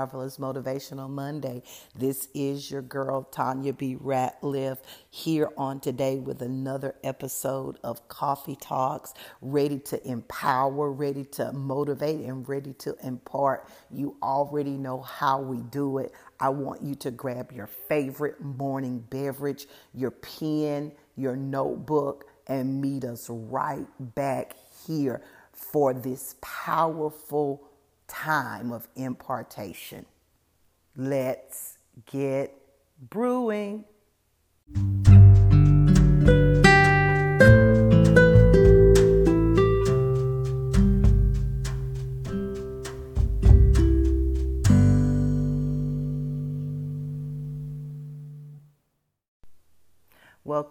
Marvelous Motivational Monday. This is your girl, Tanya B. Ratliff, here on today with another episode of Coffee Talks, ready to empower, ready to motivate, and ready to impart. You already know how we do it. I want you to grab your favorite morning beverage, your pen, your notebook, and meet us right back here for this powerful time of impartation. Let's get brewing.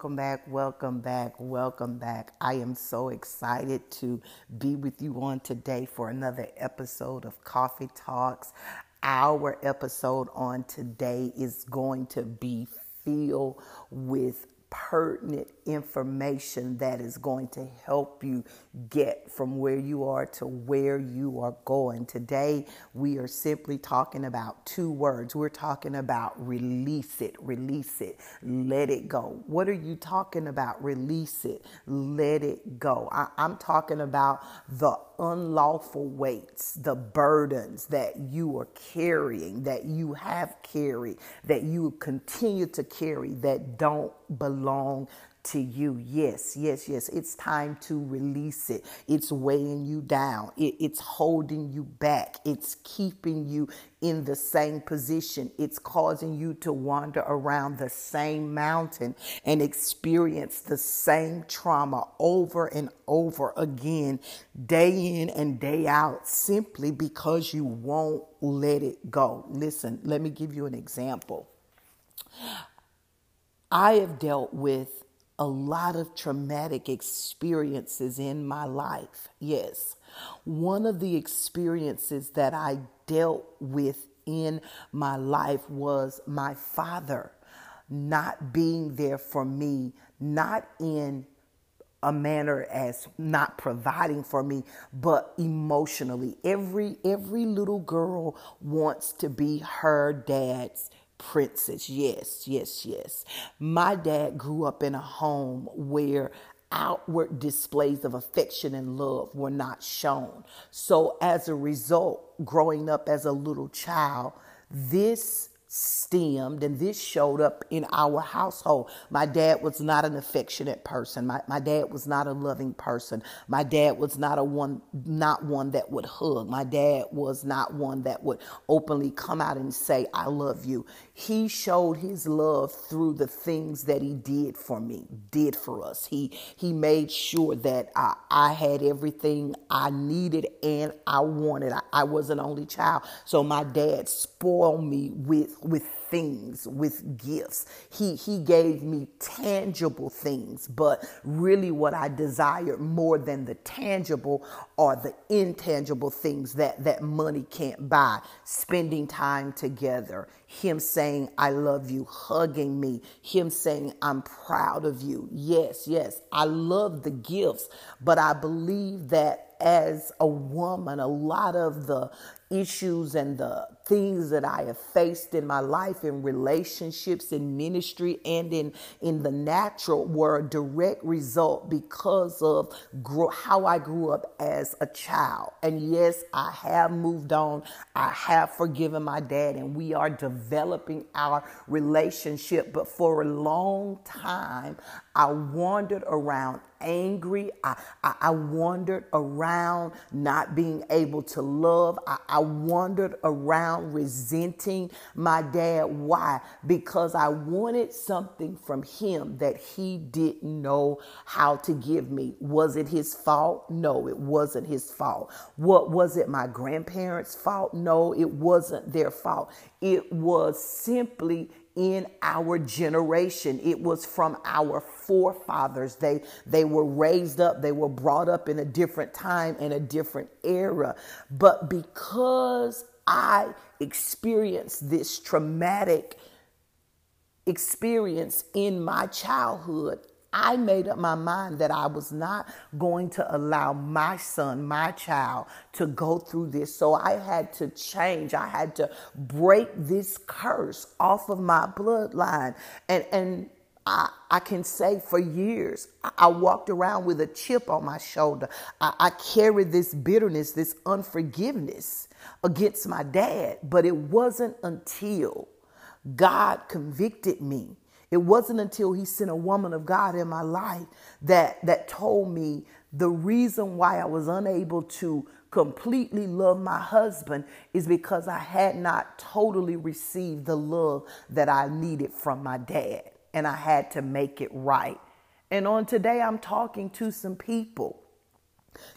Welcome back, welcome back, welcome back. I am so excited to be with you on today for another episode of Coffee Talks. Our episode on today is going to be filled with pertinent information that is going to help you get from where you are to where you are going. Today, we are simply talking about two words. We're talking about release it, release it, let it go. What are you talking about? Release it, let it go. I, am talking about the unlawful weights, the burdens that you are carrying, that you have carried, that you continue to carry, that don't belong to you. Yes, yes, yes. It's time to release it. It's weighing you down. It, it's holding you back. It's keeping you in the same position. It's causing you to wander around the same mountain and experience the same trauma over and over again, day in and day out, simply because you won't let it go. Listen, let me give you an example. I have dealt with a lot of traumatic experiences in my life. Yes. One of the experiences that I dealt with in my life was my father not being there for me, not in a manner as not providing for me but emotionally every every little girl wants to be her dad's princess. Yes, yes, yes. My dad grew up in a home where outward displays of affection and love were not shown. So, as a result, growing up as a little child, this stemmed and this showed up in our household. My dad was not an affectionate person. My, my dad was not a loving person. My dad was not a one not one that would hug. My dad was not one that would openly come out and say, I love you. He showed his love through the things that he did for me, did for us. He he made sure that I, I had everything I needed and I wanted. I, I was an only child. So my dad spoiled me with with things, with gifts. He, he gave me tangible things, but really what I desired more than the tangible are the intangible things that, that money can't buy. Spending time together, him saying, I love you, hugging me, him saying, I'm proud of you. Yes, yes, I love the gifts, but I believe that as a woman, a lot of the issues and the things that I have faced in my life, in relationships, in ministry, and in, in the natural were a direct result because of how I grew up as a child. And yes, I have moved on. I have forgiven my dad, and we are developing our relationship. But for a long time, I wandered around angry. I, I, I, wandered around not being able to love. I, I wandered around resenting my dad. Why? Because I wanted something from him that he didn't know how to give me. Was it his fault? No, it wasn't his fault. What was it my grandparents' fault? No, it wasn't their fault. It was simply in our generation. It was from our forefathers. They, they were raised up, they were brought up in a different time and a different era. But because I experienced this traumatic experience in my childhood, I made up my mind that I was not going to allow my son, my child, to go through this. So I had to change. I had to break this curse off of my bloodline. And, and I, I can say for years, I, walked around with a chip on my shoulder. I, I carried this bitterness, this unforgiveness against my dad. But it wasn't until God convicted me it wasn't until he sent a woman of God in my life that that told me the reason why I was unable to completely love my husband is because I had not totally received the love that I needed from my dad and I had to make it right. And on today I'm talking to some people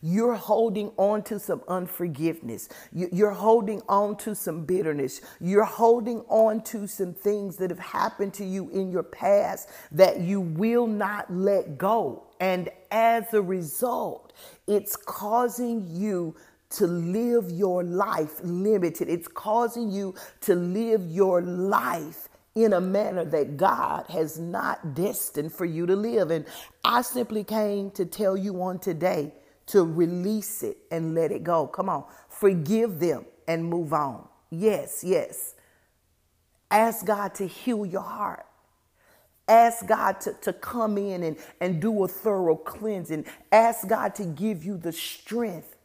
you're holding on to some unforgiveness. You're holding on to some bitterness. You're holding on to some things that have happened to you in your past that you will not let go. And as a result, it's causing you to live your life limited. It's causing you to live your life in a manner that God has not destined for you to live. And I simply came to tell you on today to release it and let it go. Come on, forgive them and move on. Yes, yes. Ask God to heal your heart. Ask God to, to come in and, and do a thorough cleansing. Ask God to give you the strength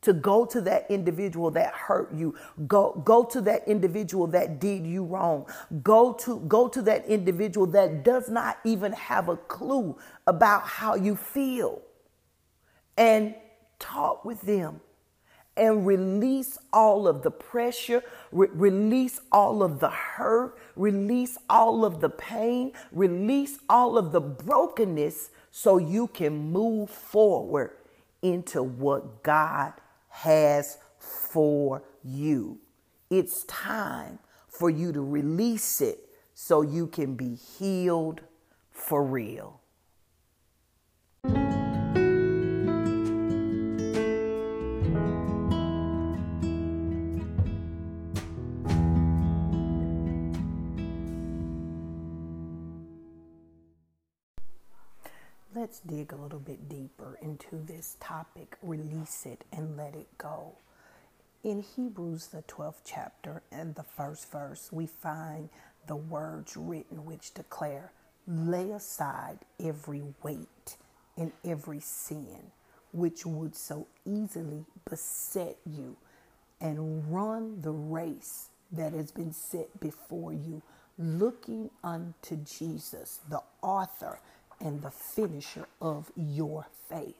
to go to that individual that hurt you. Go, go to that individual that did you wrong. Go to, go to that individual that does not even have a clue about how you feel and talk with them and release all of the pressure, re- release all of the hurt, release all of the pain, release all of the brokenness so you can move forward into what God has for you. It's time for you to release it so you can be healed for real. Let's dig a little bit deeper into this topic release it and let it go. In Hebrews, the 12th chapter and the first verse, we find the words written which declare, Lay aside every weight and every sin which would so easily beset you, and run the race that has been set before you, looking unto Jesus, the author and the finisher of your faith.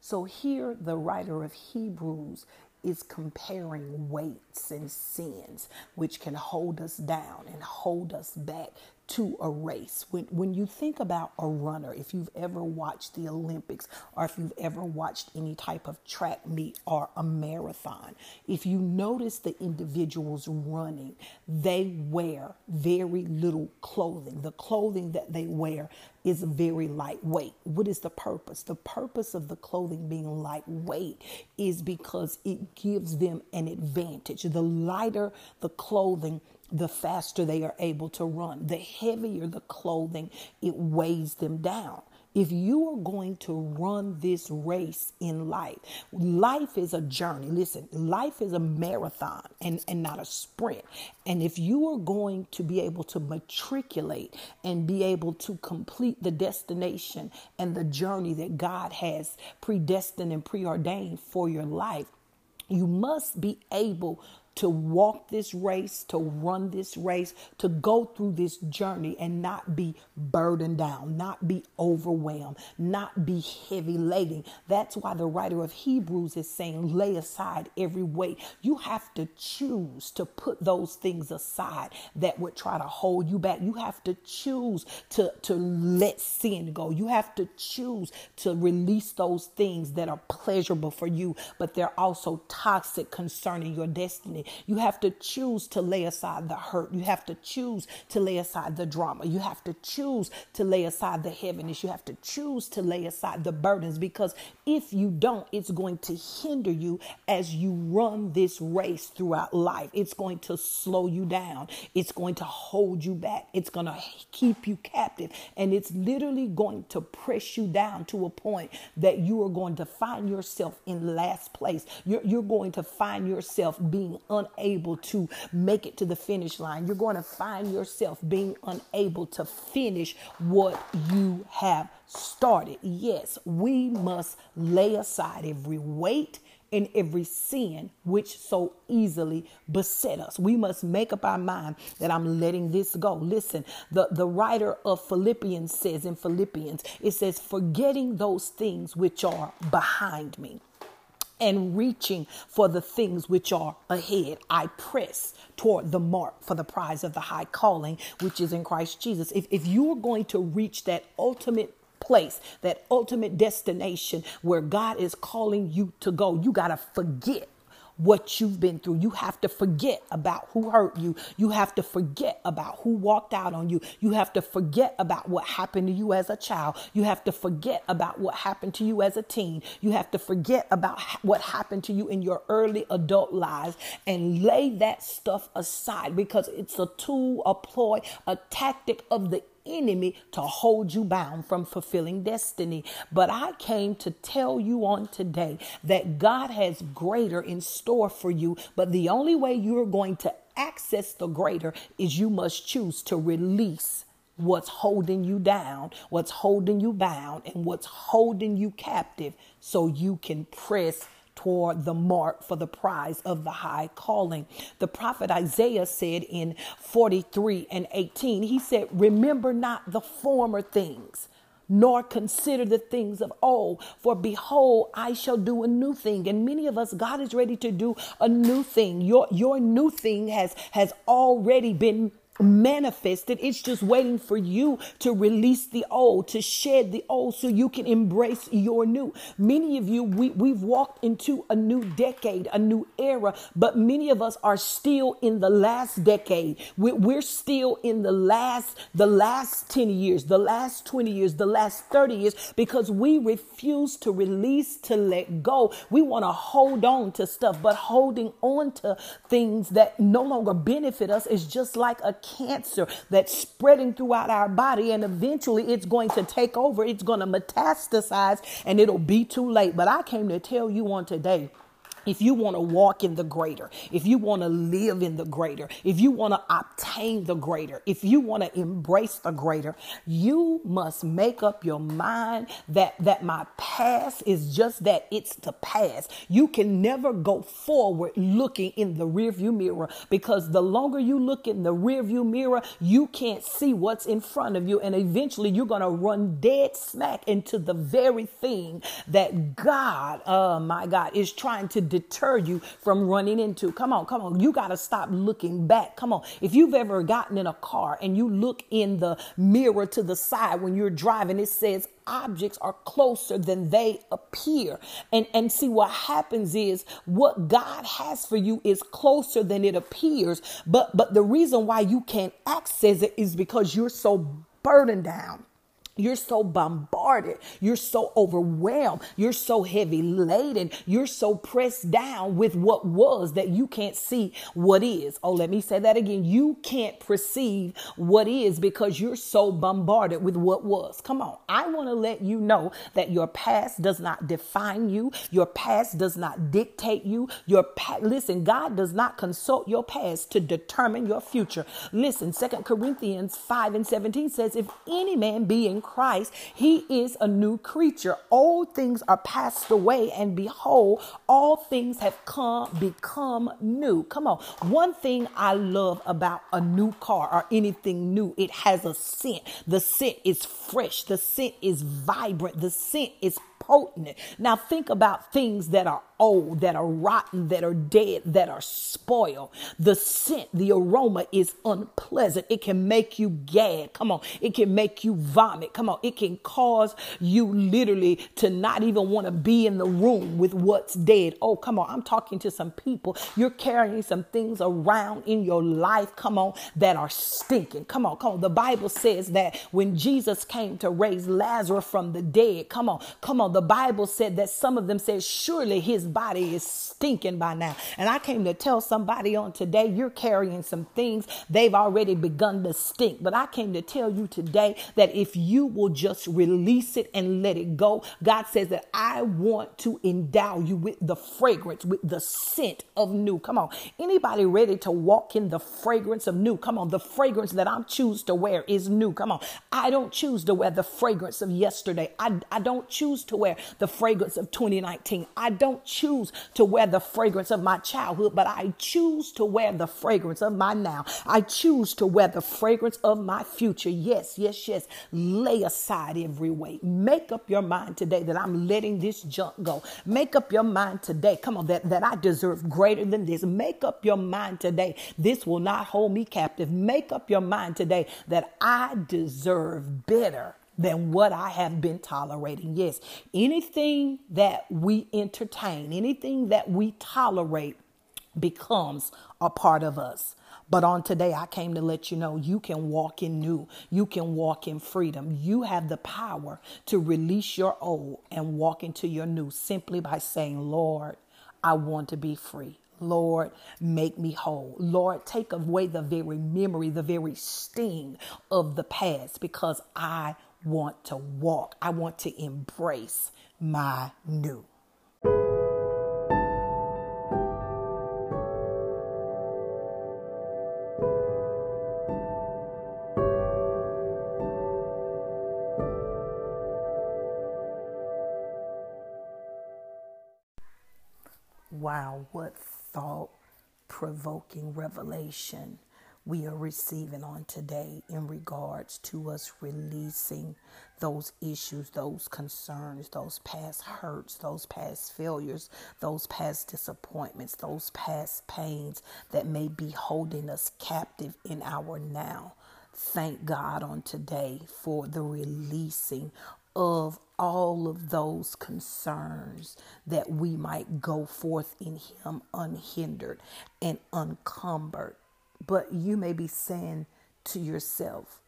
So here, the writer of Hebrews is comparing weights and sins which can hold us down and hold us back to a race. When, when you think about a runner, if you've ever watched the Olympics or if you've ever watched any type of track meet or a marathon, if you notice the individuals running, they wear very little clothing. The clothing that they wear is very lightweight. What is the purpose? The purpose of the clothing being lightweight is because it gives them an advantage. The lighter the clothing, the faster they are able to run. The heavier the clothing, it weighs them down. If you are going to run this race in life, life is a journey. Listen, life is a marathon and, and not a sprint. And if you are going to be able to matriculate and be able to complete the destination and the journey that God has predestined and preordained for your life, you must be able to walk this race, to run this race, to go through this journey and not be burdened down, not be overwhelmed, not be heavy laden. That's why the writer of Hebrews is saying, lay aside every weight. You have to choose to put those things aside that would try to hold you back. You have to choose to, to let sin go. You have to choose to release those things that are pleasurable for you, but they're also toxic concerning your destiny You have to choose to lay aside the hurt. You have to choose to lay aside the drama. You have to choose to lay aside the heaviness. You have to choose to lay aside the burdens because if you don't, it's going to hinder you as you run this race throughout life. It's going to slow you down. It's going to hold you back. It's going to keep you captive. And it's literally going to press you down to a point that you are going to find yourself in last place. You're, you're going to find yourself being unable to make it to the finish line. You're going to find yourself being unable to finish what you have started. Yes, we must lay aside every weight and every sin which so easily beset us. We must make up our mind that I'm letting this go. Listen, the, the writer of Philippians says in Philippians, it says, forgetting those things which are behind me and reaching for the things which are ahead. I press toward the mark for the prize of the high calling, which is in Christ Jesus. If, if you are going to reach that ultimate place, that ultimate destination where God is calling you to go, you got to forget what you've been through. You have to forget about who hurt you. You have to forget about who walked out on you. You have to forget about what happened to you as a child. You have to forget about what happened to you as a teen. You have to forget about what happened to you in your early adult lives and lay that stuff aside because it's a tool, a ploy, a tactic of the enemy to hold you bound from fulfilling destiny. But I came to tell you on today that God has greater in store for you. But the only way you're going to access the greater is you must choose to release what's holding you down, what's holding you bound, and what's holding you captive so you can press toward the mark for the prize of the high calling. The prophet Isaiah said in 43 and 18, he said, Remember not the former things nor consider the things of old. For behold, I shall do a new thing. And many of us, God is ready to do a new thing. Your, your new thing has, has already been manifested. It's just waiting for you to release the old, to shed the old so you can embrace your new. Many of you, we, we've walked into a new decade, a new era, but many of us are still in the last decade. We're, we're still in the last, the last 10 years, the last 20 years, the last 30 years, because we refuse to release, to let go. We want to hold on to stuff, but holding on to things that no longer benefit us is just like a cancer that's spreading throughout our body and eventually it's going to take over. It's going to metastasize and it'll be too late. But I came to tell you on today if you want to walk in the greater, if you want to live in the greater, if you want to obtain the greater, if you want to embrace the greater, you must make up your mind that that my past is just that it's the past. You can never go forward looking in the rearview mirror because the longer you look in the rearview mirror, you can't see what's in front of you and eventually you're going to run dead smack into the very thing that God, oh my God, is trying to deter you from running into. Come on, come on. You got to stop looking back. Come on. If you've ever gotten in a car and you look in the mirror to the side when you're driving, it says objects are closer than they appear. And and see what happens is what God has for you is closer than it appears. But but the reason why you can't access it is because you're so burdened down you're so bombarded. You're so overwhelmed. You're so heavy laden. You're so pressed down with what was that you can't see what is. Oh, let me say that again. You can't perceive what is because you're so bombarded with what was. Come on. I want to let you know that your past does not define you. Your past does not dictate you. Your past, listen, God does not consult your past to determine your future. Listen, Second Corinthians 5 and 17 says, if any man be in Christ, he is a new creature. Old things are passed away, and behold, all things have come become new. Come on. One thing I love about a new car or anything new, it has a scent. The scent is fresh, the scent is vibrant, the scent is potent. Now think about things that are old, that are rotten, that are dead, that are spoiled. The scent, the aroma is unpleasant. It can make you gag. Come on. It can make you vomit. Come on. It can cause you literally to not even want to be in the room with what's dead. Oh, come on. I'm talking to some people. You're carrying some things around in your life. Come on. That are stinking. Come on. Come on. The Bible says that when Jesus came to raise Lazarus from the dead, come on. Come on. The Bible said that some of them said, surely his body is stinking by now. And I came to tell somebody on today, you're carrying some things. They've already begun to stink. But I came to tell you today that if you will just release it and let it go, God says that I want to endow you with the fragrance, with the scent of new. Come on. Anybody ready to walk in the fragrance of new? Come on. The fragrance that I'm choose to wear is new. Come on. I don't choose to wear the fragrance of yesterday. I, I don't choose to wear the fragrance of 2019. I don't choose to wear the fragrance of my childhood, but I choose to wear the fragrance of my now. I choose to wear the fragrance of my future. Yes, yes, yes. Lay aside every weight. Make up your mind today that I'm letting this junk go. Make up your mind today. Come on, that, that I deserve greater than this. Make up your mind today. This will not hold me captive. Make up your mind today that I deserve better than what I have been tolerating. Yes, anything that we entertain, anything that we tolerate becomes a part of us. But on today, I came to let you know you can walk in new. You can walk in freedom. You have the power to release your old and walk into your new simply by saying, Lord, I want to be free. Lord, make me whole. Lord, take away the very memory, the very sting of the past because I want to walk. I want to embrace my new. Wow, what thought provoking revelation we are receiving on today in regards to us releasing those issues, those concerns, those past hurts, those past failures, those past disappointments, those past pains that may be holding us captive in our now. Thank God on today for the releasing of all of those concerns that we might go forth in Him unhindered and uncumbered but you may be saying to yourself,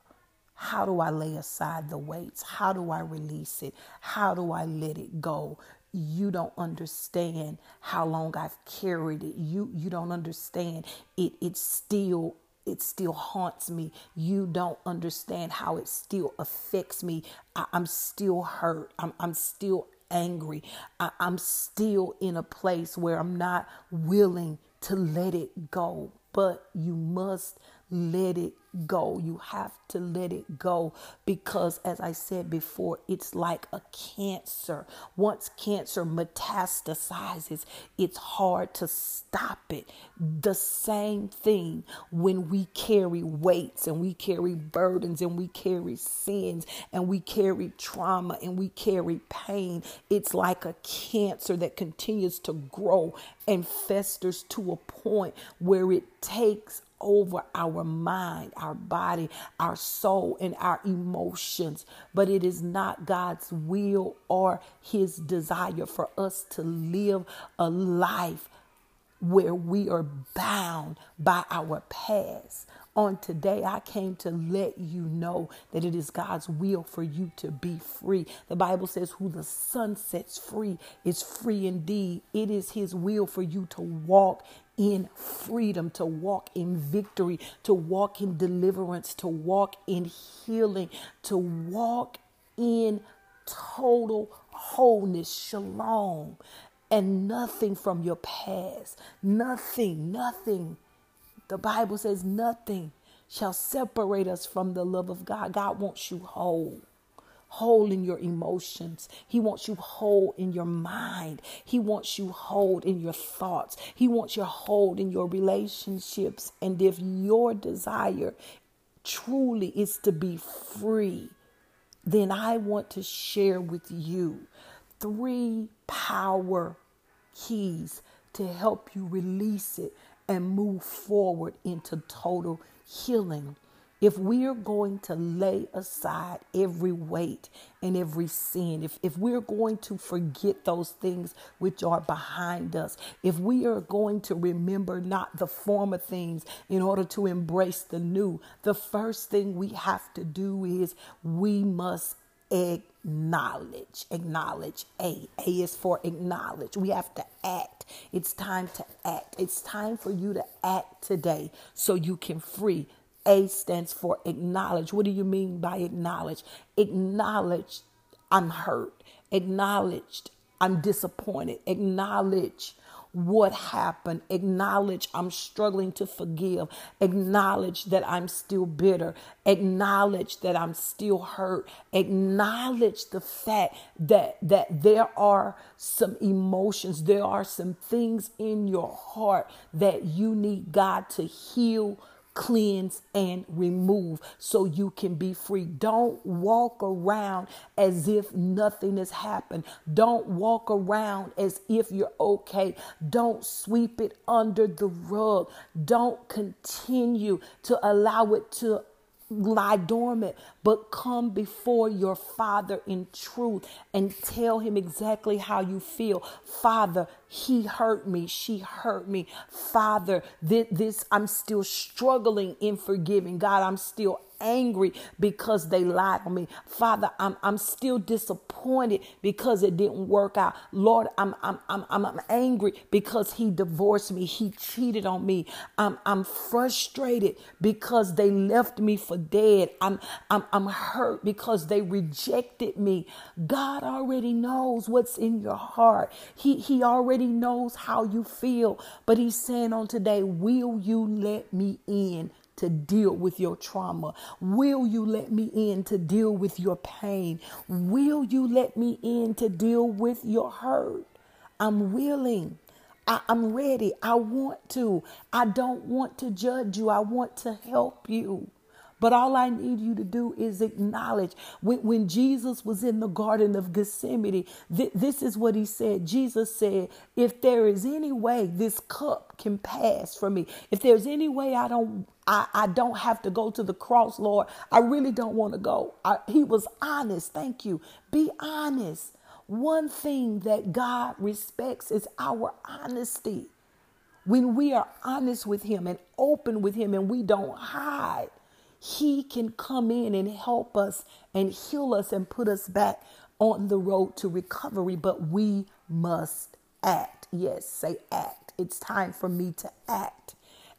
how do I lay aside the weights? How do I release it? How do I let it go? You don't understand how long I've carried it. You you don't understand it it still it still haunts me. You don't understand how it still affects me. I, am still hurt. I'm, I'm still angry. I, I'm still in a place where I'm not willing to let it go but you must let it go. You have to let it go because, as I said before, it's like a cancer. Once cancer metastasizes, it's hard to stop it. The same thing when we carry weights and we carry burdens and we carry sins and we carry trauma and we carry pain. It's like a cancer that continues to grow and festers to a point where it takes over our mind, our body, our soul, and our emotions. But it is not God's will or His desire for us to live a life where we are bound by our past. On today, I came to let you know that it is God's will for you to be free. The Bible says, Who the Son sets free is free indeed. It is His will for you to walk in freedom, to walk in victory, to walk in deliverance, to walk in healing, to walk in total wholeness, shalom, and nothing from your past, nothing, nothing the Bible says nothing shall separate us from the love of God. God wants you whole. Whole in your emotions. He wants you whole in your mind. He wants you whole in your thoughts. He wants you whole in your relationships. And if your desire truly is to be free, then I want to share with you three power keys to help you release it and move forward into total healing. If we are going to lay aside every weight and every sin, if, if we're going to forget those things which are behind us, if we are going to remember not the former things in order to embrace the new, the first thing we have to do is we must acknowledge. Acknowledge. A. A is for acknowledge. We have to act. It's time to act. It's time for you to act today so you can free. A stands for acknowledge. What do you mean by acknowledge? Acknowledge I'm hurt. Acknowledged I'm disappointed. Acknowledge what happened. Acknowledge I'm struggling to forgive. Acknowledge that I'm still bitter. Acknowledge that I'm still hurt. Acknowledge the fact that that there are some emotions, there are some things in your heart that you need God to heal cleanse, and remove so you can be free. Don't walk around as if nothing has happened. Don't walk around as if you're okay. Don't sweep it under the rug. Don't continue to allow it to lie dormant, but come before your Father in truth and tell him exactly how you feel. Father, he hurt me. She hurt me. Father, this, this I'm still struggling in forgiving. God, I'm still angry because they lied on me. Father, I'm, I'm still disappointed because it didn't work out. Lord, I'm, I'm, I'm, I'm angry because he divorced me. He cheated on me. I'm, I'm frustrated because they left me for dead. I'm, I'm, I'm hurt because they rejected me. God already knows what's in your heart. He, he already knows how you feel. But he's saying on today, will you let me in? To deal with your trauma? Will you let me in to deal with your pain? Will you let me in to deal with your hurt? I'm willing. I, am ready. I want to. I don't want to judge you. I want to help you. But all I need you to do is acknowledge when, when Jesus was in the Garden of Gethsemane, th- this is what he said. Jesus said, If there is any way this cup can pass for me, if there's any way I don't I, I don't have to go to the cross, Lord. I really don't want to go. I, he was honest. Thank you. Be honest. One thing that God respects is our honesty. When we are honest with Him and open with Him and we don't hide, He can come in and help us and heal us and put us back on the road to recovery. But we must act. Yes, say act. It's time for me to act.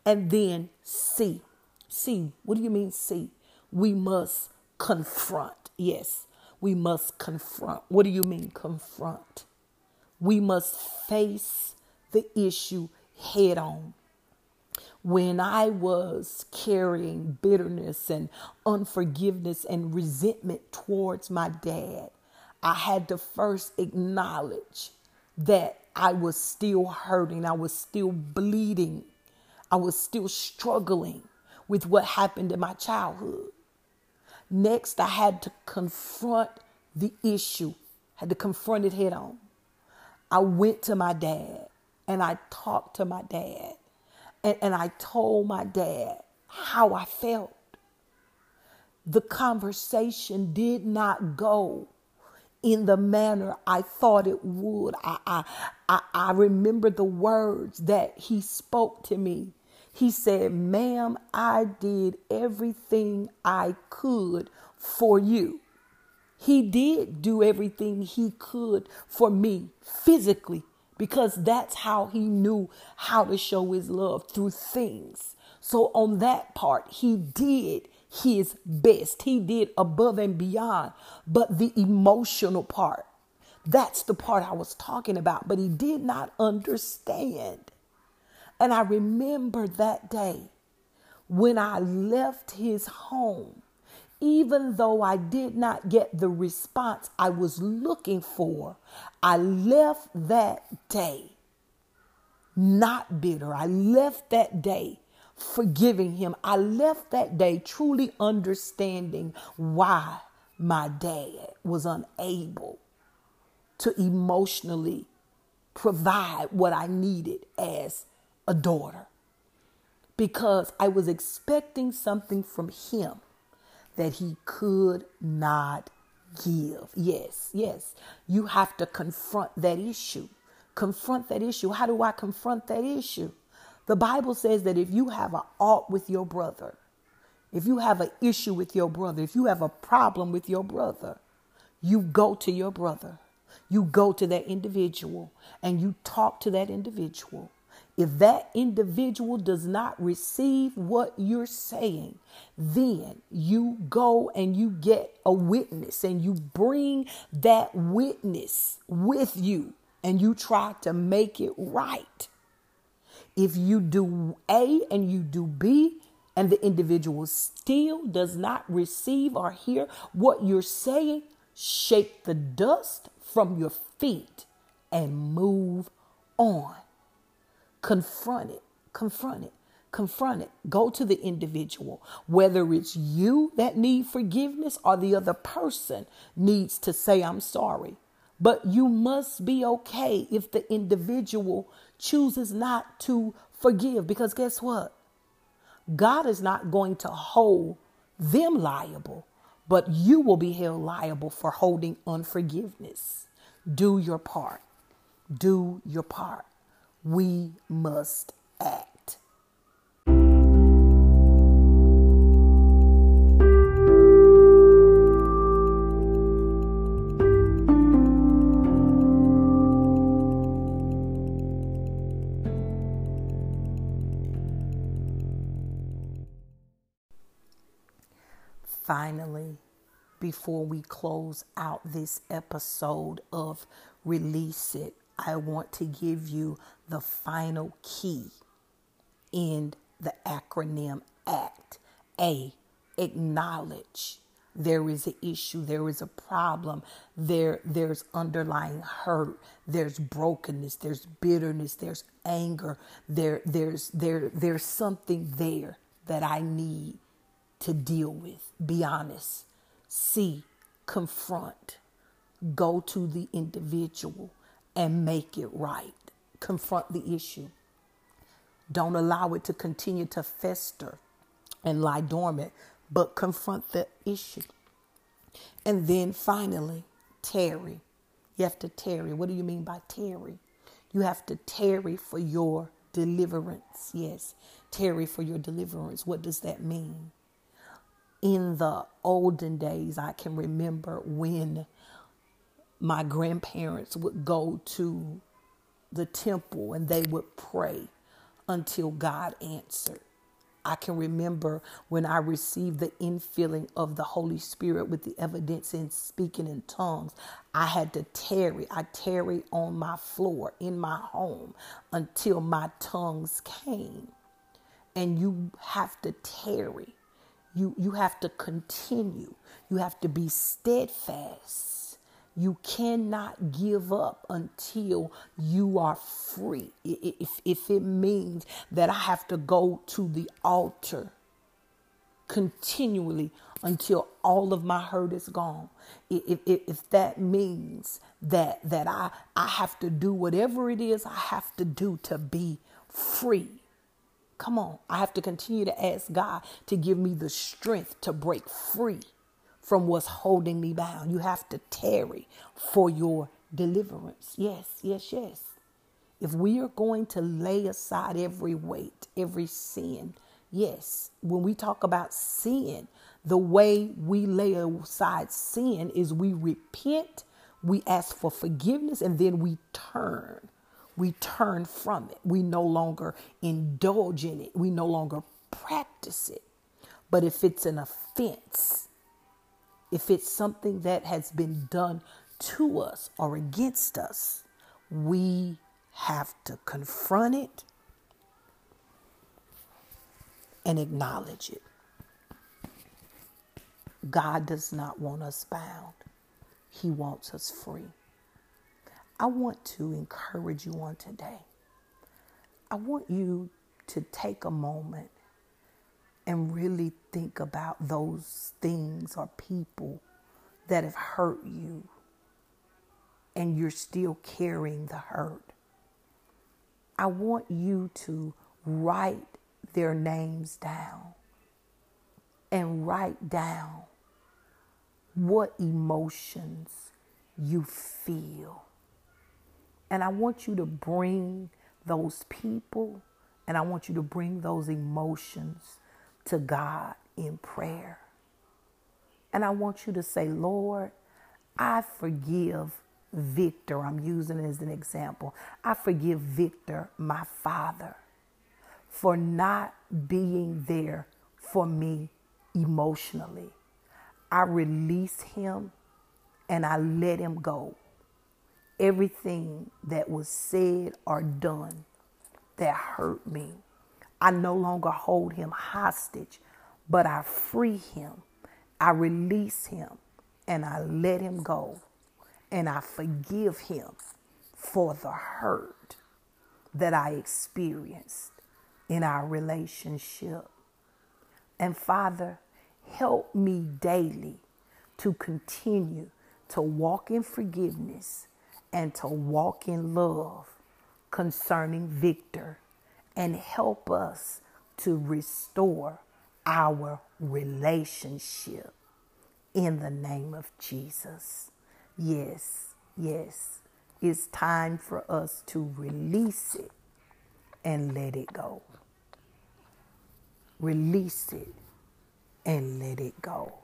And then see. See, what do you mean see? We must confront. Yes, we must confront. What do you mean confront? We must face the issue head on. When I was carrying bitterness and unforgiveness and resentment towards my dad, I had to first acknowledge that I was still hurting, I was still bleeding, I was still struggling with what happened in my childhood. Next, I had to confront the issue, had to confront it head on. I went to my dad and I talked to my dad and, and I told my dad how I felt. The conversation did not go in the manner I thought it would. I, I, I, I remember the words that he spoke to me. He said, Ma'am, I did everything I could for you. He did do everything he could for me physically because that's how he knew how to show his love through things. So, on that part, he did his best. He did above and beyond. But the emotional part, that's the part I was talking about. But he did not understand. And I remember that day when I left his home, even though I did not get the response I was looking for, I left that day not bitter. I left that day forgiving him. I left that day truly understanding why my dad was unable to emotionally provide what I needed as a daughter because I was expecting something from him that he could not give. Yes, yes. You have to confront that issue. Confront that issue. How do I confront that issue? The Bible says that if you have an alt with your brother, if you have an issue with your brother, if you have a problem with your brother, you go to your brother. You go to that individual and you talk to that individual. If that individual does not receive what you're saying, then you go and you get a witness and you bring that witness with you and you try to make it right. If you do A and you do B, and the individual still does not receive or hear what you're saying, shake the dust from your feet and move on. Confront it, confront it, confront it. Go to the individual, whether it's you that need forgiveness or the other person needs to say, I'm sorry. But you must be okay if the individual chooses not to forgive, because guess what? God is not going to hold them liable, but you will be held liable for holding unforgiveness. Do your part. Do your part we must act. Finally, before we close out this episode of Release It, I want to give you the final key in the acronym ACT. A, acknowledge there is an issue, there is a problem, there there's underlying hurt, there's brokenness, there's bitterness, there's anger, there there's there there's something there that I need to deal with. Be honest. C, confront. Go to the individual and make it right. Confront the issue. Don't allow it to continue to fester and lie dormant, but confront the issue. And then finally, tarry. You have to tarry. What do you mean by tarry? You have to tarry for your deliverance. Yes, tarry for your deliverance. What does that mean? In the olden days, I can remember when my grandparents would go to the temple and they would pray until God answered. I can remember when I received the infilling of the Holy Spirit with the evidence in speaking in tongues. I had to tarry. I tarried on my floor in my home until my tongues came. And you have to tarry. You, you have to continue. You have to be steadfast you cannot give up until you are free. If, if it means that I have to go to the altar continually until all of my hurt is gone. If, if, if, that means that that I, I have to do whatever it is I have to do to be free. Come on, I have to continue to ask God to give me the strength to break free from what's holding me bound. You have to tarry for your deliverance. Yes, yes, yes. If we are going to lay aside every weight, every sin, yes, when we talk about sin, the way we lay aside sin is we repent, we ask for forgiveness, and then we turn. We turn from it. We no longer indulge in it. We no longer practice it. But if it's an offense, if it's something that has been done to us or against us, we have to confront it and acknowledge it. God does not want us bound, He wants us free. I want to encourage you on today. I want you to take a moment and really think about those things or people that have hurt you and you're still carrying the hurt. I want you to write their names down and write down what emotions you feel. And I want you to bring those people and I want you to bring those emotions to God in prayer. And I want you to say, Lord, I forgive Victor. I'm using it as an example. I forgive Victor, my father, for not being there for me emotionally. I release him and I let him go. Everything that was said or done that hurt me, I no longer hold him hostage, but I free him. I release him and I let him go. And I forgive him for the hurt that I experienced in our relationship. And Father, help me daily to continue to walk in forgiveness and to walk in love concerning Victor and help us to restore our relationship in the name of Jesus. Yes, yes, it's time for us to release it and let it go. Release it and let it go.